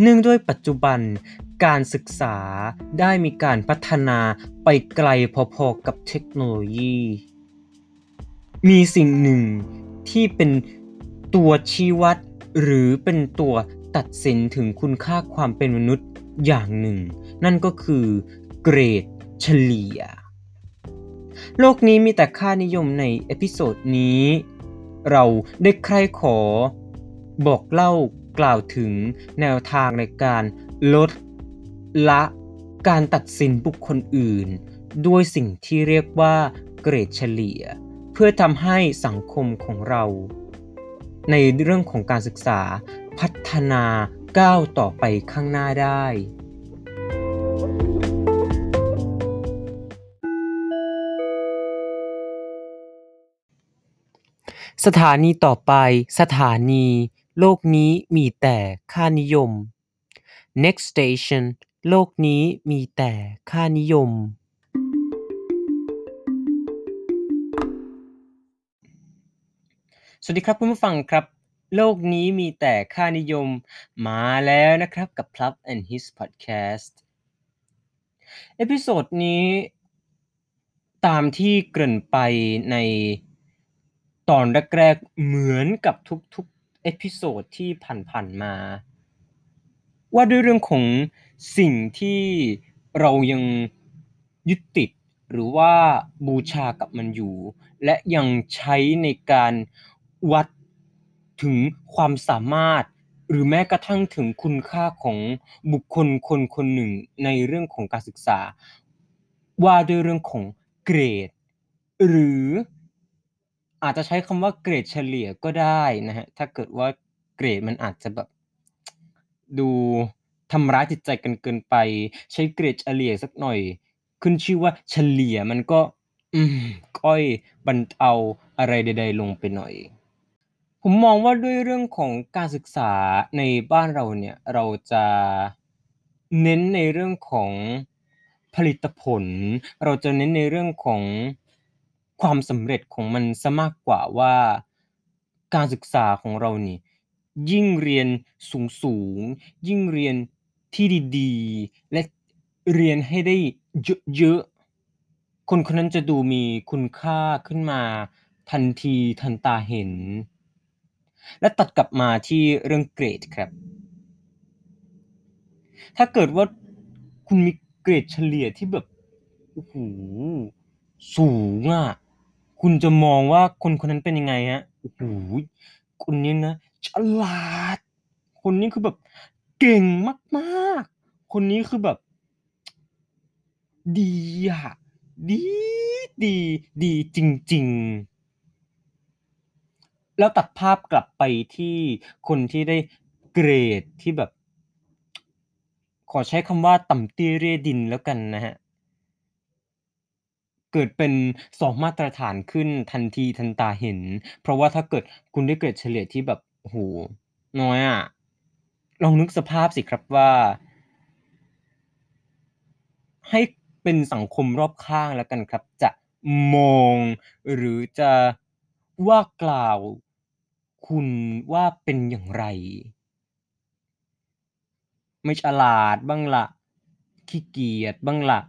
เนื่องด้วยปัจจุบันการศึกษาได้มีการพัฒนาไปไกลพอๆกับเทคโนโลยี มีสิ่งหนึ่งที่เป็นตัวชี้วัด หรือเป็นตัวตัดสินถึงคุณค่าความเป็นมนุษย์อย่างหนึ่ง นั่นก็คือเกรดเฉลี่ย โลกนี้มีแต่ค่านิยมใน episode นี้ เราได้ใครขอบอกเล่า กล่าวถึงแนวทางในการลดละการตัดสินบุคคลอื่น ด้วยสิ่งที่เรียกว่าเกรดเฉลี่ย เพื่อทำให้สังคมของเรา ในเรื่องของการศึกษาพัฒนาก้าวต่อไปข้างหน้าได้สถานีต่อไป สถานี โลกนี้มีแต่ค่านิยม next station โลกนี้มีแต่ค่านิยม สวัสดีครับคุณผู้ฟังครับ โลกนี้มีแต่ค่านิยม มาแล้วนะครับกับ Plug and His Podcast episode นี้ ตามที่เกริ่นไปในตอนแรกๆเหมือนกับทุกๆ เอพิโซดที่ผ่านๆมา ว่าด้วยเรื่องของสิ่งที่เรายังยึดติดหรือว่าบูชากับมันอยู่ และยังใช้ในการวัดถึงความสามารถ หรือแม้กระทั่งถึงคุณค่าของบุคคลคนคนหนึ่งในเรื่องของการศึกษา ว่าด้วยเรื่องของเกรด หรือ อาจจะใช้คำว่าเกรดเฉลี่ยก็ได้นะฮะถ้าเกิดว่าเกรดมันอาจจะแบบ ดูทำร้ายจิตใจกันเกินไป ใช้เกรดเฉลี่ยสักหน่อย ขึ้นชื่อว่าเฉลี่ยมันก็ อืมก้อยบรรเทาอะไรใด ๆ ลงไปหน่อย ผมมองว่าด้วยเรื่องของการศึกษาในบ้านเราเนี่ย เราจะเน้นในเรื่องของผลิตผล เราจะเน้นในเรื่องของ ความสำเร็จของมันซะมากกว่าว่า การศึกษาของเรานี่ยิ่งเรียนสูง ๆ ยิ่งเรียนที่ดี ๆ และเรียนให้ได้เยอะ ๆ คนคนนั้นจะดูมีคุณค่าขึ้นมาทันทีทันตาเห็น และตัดกลับมาที่เรื่องเกรดครับ ถ้าเกิดว่าคุณมีเกรดเฉลี่ยที่แบบโอ้โหสูงอะ คุณจะมองว่าคนคนนั้นเป็นยังไงฮะโอ้โหคนนี้นะฉลาด คนนี้คือแบบเก่งมากๆ คนนี้คือแบบ ดีอะดีดี ดีจริง ๆ แล้วตัดภาพกลับไปที่คนที่ได้เกรดที่แบบ ขอใช้คำว่าต่ำเตี้ยเรี่ยดินแล้วกันนะครับ เกิดเป็น 2 มาตรฐานขึ้นทันทีทันตาเห็น เพราะว่าถ้าเกิดคุณได้เกรดเฉลี่ยที่แบบ โอ้โฮ น้อยอะ ลองนึกสภาพสิครับว่า ให้เป็นสังคมรอบข้างแล้วกันครับ จะมอง หรือจะว่ากล่าวคุณว่าเป็นอย่างไร?ไม่ฉลาดบ้างล่ะ ขี้เกียจบ้างล่ะ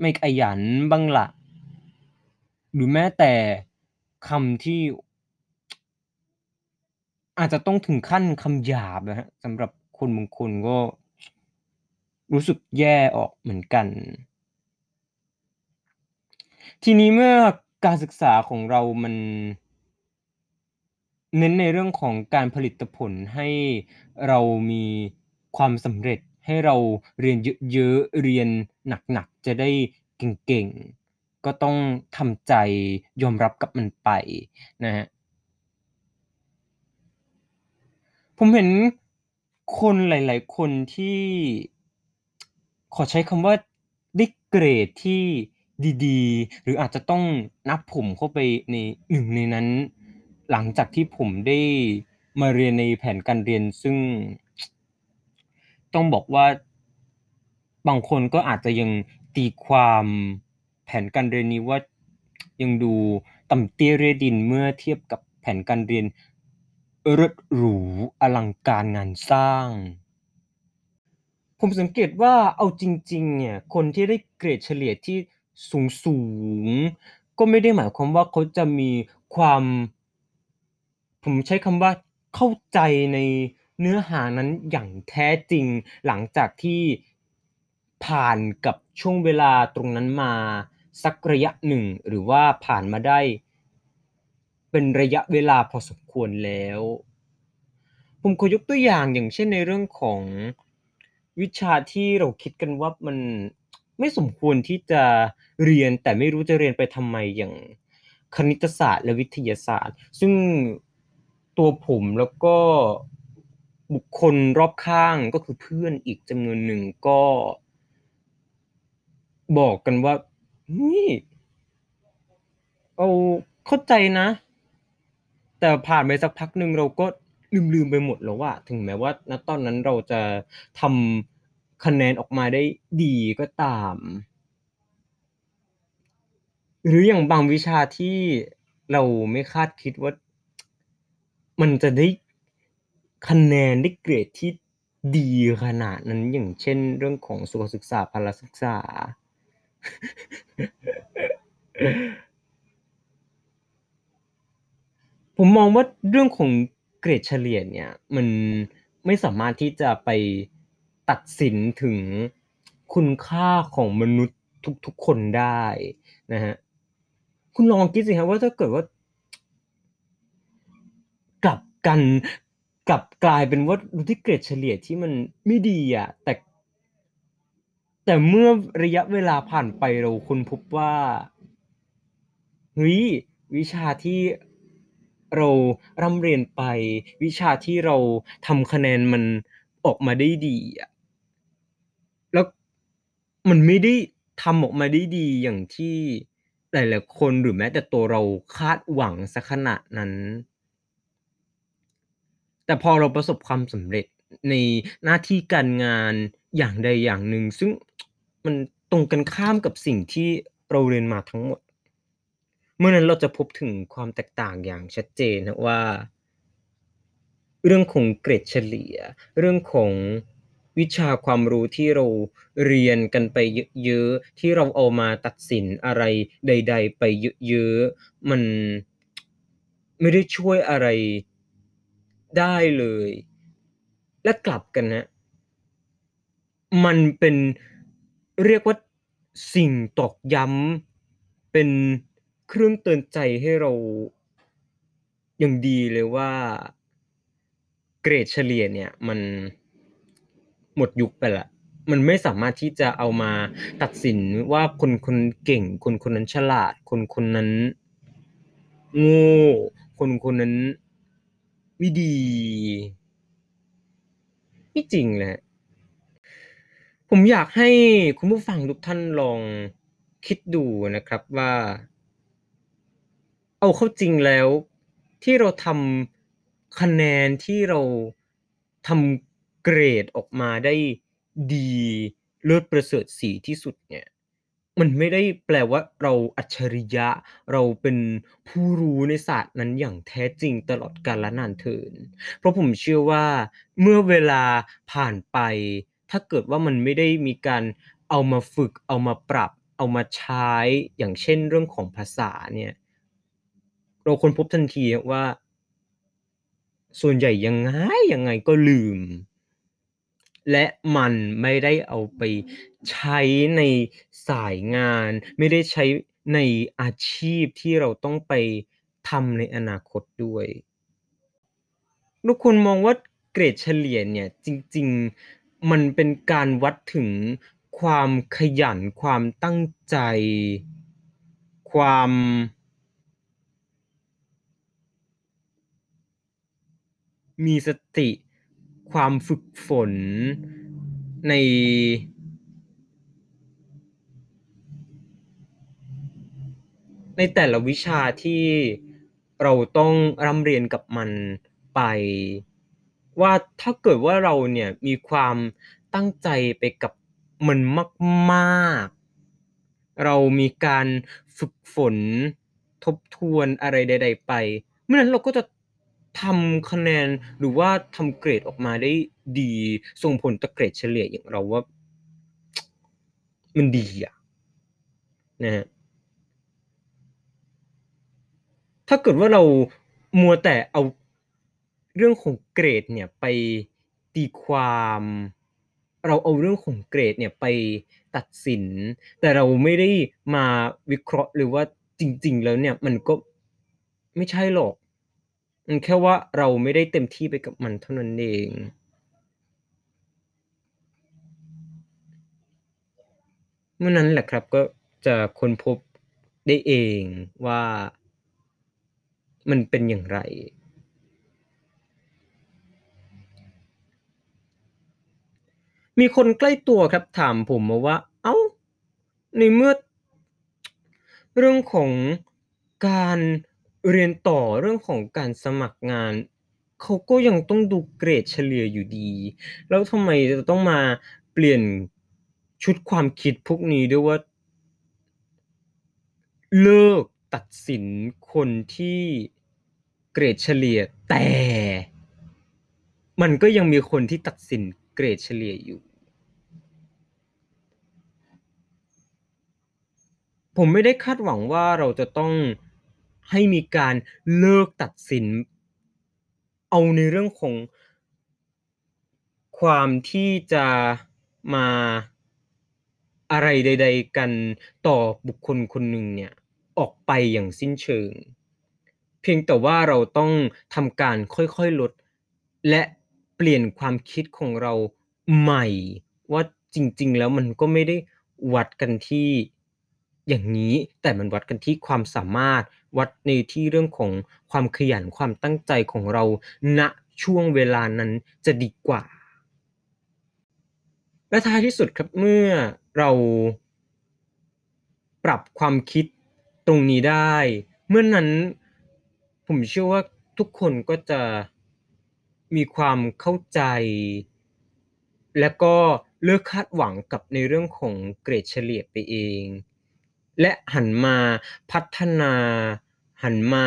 ไม่ขยันบ้างล่ะ หรือแม้แต่คำที่ อาจจะต้องถึงขั้นคำหยาบนะครับสำหรับคนบางคนก็รู้สึกแย่ออกเหมือนกัน ทีนี้เมื่อการศึกษาของเรามันเน้นในเรื่องของการผลิตผลให้เรามีความสำเร็จ ให้เราเรียนเยอะๆเรียนหนักๆจะได้เก่งๆ ก็ต้องทำใจยอมรับกับมันไปนะครับผมเห็นคนหลายๆ คนที่ขอใช้คำว่าได้เกรดที่ดีๆ หรืออาจจะต้องนับผมเข้าไปในหนึ่งในนั้น หลังจากที่ผมได้มาเรียนในแผนการเรียนซึ่ง ต้องบอกว่า บางคนก็อาจจะยังตีความแผนการเรียนนี้ว่ายังดูต่ำเตี้ยเรดินเมื่อเทียบกับแผนการเรียนเลิศหรูอลังการงานสร้าง ผมสังเกตว่าเอาจริง ๆ เนี่ย คนที่ได้เกรดเฉลี่ยที่สูงๆก็ไม่ได้หมายความว่าเขาจะมีความ ผมใช้คำว่าเข้าใจใน เนื้อหานั้นอย่างแท้จริงหลังจากที่ผ่านกับช่วงเวลาตรงนั้นมาสักระยะหนึ่ง หรือว่าผ่านมาได้ เป็นระยะเวลาพอสมควรแล้ว ผมขอยกตัวอย่างอย่างเช่นในเรื่องของวิชาที่เราคิดกันว่ามันไม่สมควรที่จะเรียนแต่ไม่รู้จะเรียนไปทำไมอย่างคณิตศาสตร์และวิทยาศาสตร์ ซึ่งตัวผมแล้วก็ บุคคลรอบข้างก็คือเพื่อนอีกจำนวนหนึ่งก็ บอกกันว่า"เฮ้ยเราเข้าใจนะ"แต่ผ่านไปสักพักหนึ่งเราก็ลืมๆไปหมดแล้วอะถึงแม้ว่าณตอนนั้นเราจะทำคะแนนออกมาได้ดีก็ตาม หรืออย่างบางวิชาที่เราไม่คาดคิดว่า มันจะได้ คะแนนได้เกรดที่ดีขนาดนั้นอย่างเช่นเรื่องของสุขศึกษาพละศึกษา ผมมองว่าเรื่องของเกรดเฉลี่ยเนี่ย มันไม่สามารถที่จะไปตัดสินถึงคุณค่าของมนุษย์ทุกๆคนได้นะครับคุณลองคิดสิครับว่าถ้าเกิดว่ากลับกัน กลับกลายเป็นว่าดูที่เกรดเฉลี่ยที่มันไม่ดีอะ แต่ แต่เมื่อระยะเวลาผ่านไปเราค้นพบว่าเฮ้ยวิชาที่เราร่ำเรียนไป วิชาที่เราทำคะแนนมันออกมาได้ดีอะแล้วมันไม่ได้ทำออกมาได้ดีอย่างที่หลายๆคนหรือแม้แต่ตัวเราคาดหวังสียขนาดนั้น แต่พอเราประสบความสำเร็จในหน้าที่การงานอย่างใดอย่างหนึ่ง ซึ่งมันตรงกันข้ามกับสิ่งที่เราเรียนมาทั้งหมด เมื่อนั้นเราจะพบถึงความแตกต่างอย่างชัดเจนครับว่า เรื่องของเกรดเฉลี่ย เรื่องของวิชาความรู้ที่เราเรียนกันไปเยอะๆที่เราเอามาตัดสินอะไรใด ๆ ไปเยอะๆมันไม่ได้ช่วยอะไร ได้เลย และกลับกันครับมันเป็นเรียกว่าสิ่งตอกย้ำเป็นเครื่องเตือนใจให้เราอย่างดีเลยว่าเกรดเฉลี่ยเนี่ยมันหมดยุคไปล้วมันไม่สามารถที่จะเอามาตัดสินว่าคนคนนั้นเก่ง คนคนนั้นฉลาด คนคนนั้นโง่ คนคนนั้น ไม่ดี ไม่จริงเลยผมอยากให้คุณผู้ฟังทุกท่านลองคิดดูนะครับว่า เอาเข้าจริงแล้ว ที่เราทำคะแนนที่เราทำเกรดออกมาได้ดีเลิศประเสริฐศรีที่สุดเนี่ย มันไม่ได้แปลว่าเราอัจฉริยะ เราเป็นผู้รู้ในศาสตร์นั้นอย่างแท้จริงตลอดกาลนานเทอญเพราะผมเชื่อว่าเมื่อเวลาผ่านไป ถ้าเกิดว่ามันไม่ได้มีการเอามาฝึก เอามาปรับ เอามาใช้ อย่างเช่นเรื่องของภาษาเนี่ย เราค้นพบทันทีว่า ส่วนใหญ่ยังไงยังไงก็ลืม และมันไม่ได้เอาไปใช้ในสายงาน ไม่ได้ใช้ในอาชีพที่เราต้องไปทำในอนาคตด้วยทุกคนมองว่าเกรดเฉลี่ยเนี่ยจริง ๆ มันเป็นการวัดถึงความขยัน ความตั้งใจ ความมีสติ ความฝึกฝนใน ในแต่ละวิชาที่เราต้องร่ำเรียนกับมันไป ว่าถ้าเกิดว่าเราเนี่ยมีความตั้งใจไปกับมันมากๆ เรามีการฝึกฝนทบทวนอะไรใด ๆ ไปเมื่อนั้นเราก็จะ ทำคะแนนหรือว่าทำเกรดออกมาได้ดีส่งผลต่อเกรดเฉลี่ยอย่างเราว่า มันดีอะนะฮะถ้าเกิดว่าเรามัวแต่เอาเรื่องของเกรดเนี่ยไปตีความ เราเอาเรื่องของเกรดเนี่ยไปตัดสิน แต่เราไม่ได้มาวิเคราะห์หรือว่าจริง ๆ แล้วเนี่ยมันก็ไม่ใช่หรอก มันแค่ว่าเราไม่ได้เต็มที่ไปกับมันเท่านั้นเองเมื่อนั้นแหละครับก็จะค้นพบได้เองว่ามันเป็นอย่างไร มีคนใกล้ตัวครับถามผมมาว่า เอ้า ในเมื่อเรื่องของการ เรียนต่อเรื่องของการสมัครงาน เขาก็ยังต้องดูเกรดเฉลี่ยอยู่ดี แล้วทำไมจะต้องมาเปลี่ยนชุดความคิดพวกนี้ด้วยว่า เลิกตัดสินคนที่เกรดเฉลี่ยแต่ มันก็ยังมีคนที่ตัดสินเกรดเฉลี่ยอยู่ ผมไม่ได้คาดหวังว่าเราจะต้อง ให้มีการเลิกตัดสิน เอาในเรื่องของความที่จะมาอะไรใด ๆ กันต่อบุคคลคนหนึ่งเนี่ยออกไปอย่างสิ้นเชิง เพียงแต่ว่าเราต้องทำการค่อยๆลด และเปลี่ยนความคิดของเราใหม่ ว่าจริง ๆ แล้วมันก็ไม่ได้วัดกันที่อย่างนี้แต่มันวัดกันที่ความสามารถ วัดในที่เรื่องของความขยันความตั้งใจของเราณช่วงเวลานั้นจะดีกว่า และท้ายที่สุดครับเมื่อเราปรับความคิดตรงนี้ได้ เมื่อนั้นผมเชื่อว่าทุกคนก็จะมีความเข้าใจ และก็เลิกคาดหวังกับในเรื่องของเกรดเฉลี่ยไปเอง และหันมาพัฒนา หันมา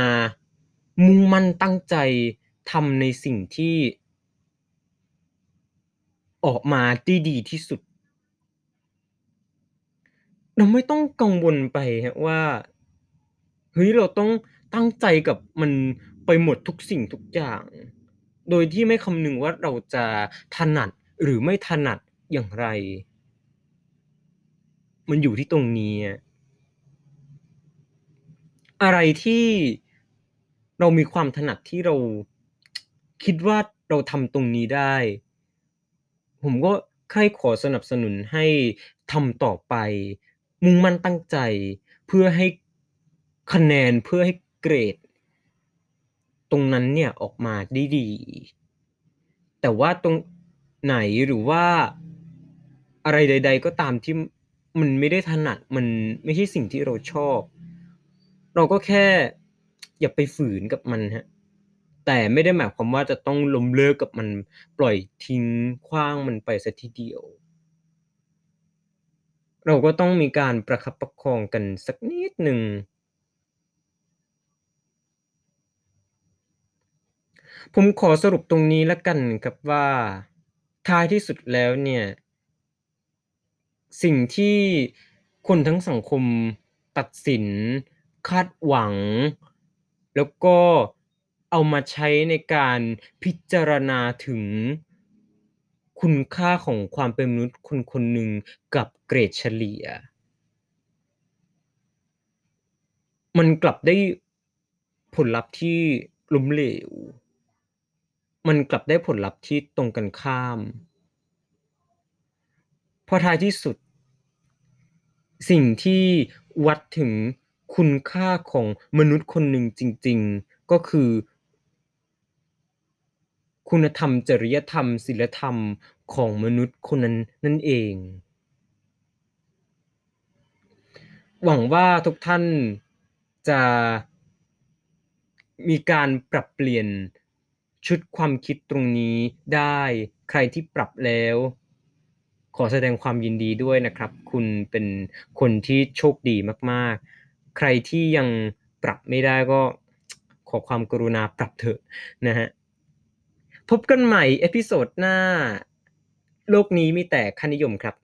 มุ่งมั่นตั้งใจทำในสิ่งที่ออกมาได้ดีที่สุด เราไม่ต้องกังวลไปครับว่าเฮ้ยเราต้องตั้งใจกับมันไปหมดทุกสิ่งทุกอย่าง โดยที่ไม่คำนึงว่าเราจะถนัดหรือไม่ถนัดอย่างไร มันอยู่ที่ตรงนี้ อะไรที่เรามีความถนัดที่เราคิดว่าเราทำตรงนี้ได้ ผมก็ใครขอสนับสนุนให้ทำต่อไป มุ่งมั่นตั้งใจ เพื่อให้คะแนนเพื่อให้เกรด ตรงนั้นเนี่ยออกมาได้ดี แต่ว่าตรงไหนหรือว่าอะไรใด ๆ ก็ตามที่มันไม่ได้ถนัดมันไม่ใช่สิ่งที่เราชอบ เราก็แค่อย่าไปฝืนกับมันครับแต่ไม่ได้หมายความว่าจะต้องล้มเลิกกับมันปล่อยทิ้งขว้างมันไปสียทีเดียว เราก็ต้องมีการประคับประคองกันสักนิดหนึ่งผมขอสรุปตรงนี้แล้วกันครับว่าท้ายที่สุดแล้วเนี่ย สิ่งที่คนทั้งสังคมตัดสิน คาดหวัง แล้วก็เอามาใช้ในการพิจารณาถึงคุณค่าของความเป็นมนุษย์คนคนหนึ่งกับเกรดเฉลี่ย มันกลับได้ผลลัพธ์ที่ล้มเหลว มันกลับได้ผลลัพธ์ที่ตรงกันข้าม เพราะท้ายที่สุด สิ่งที่วัดถึง คุณค่าของมนุษย์คนหนึ่งจริง ๆ ก็คือ คุณธรรม จริยธรรม ศีลธรรมของมนุษย์คนนั้นนั่นเอง หวังว่าทุกท่านจะมีการปรับเปลี่ยนชุดความคิดตรงนี้ได้ใครที่ปรับแล้ว ขอแสดงความยินดีด้วยนะครับ คุณเป็นคนที่โชคดีมาก ๆ ใครที่ยังปรับไม่ได้ก็ขอความกรุณาปรับเถอะนะฮะพบกันใหม่ episode หน้า โลกนี้มีแต่ค่านิยมครับ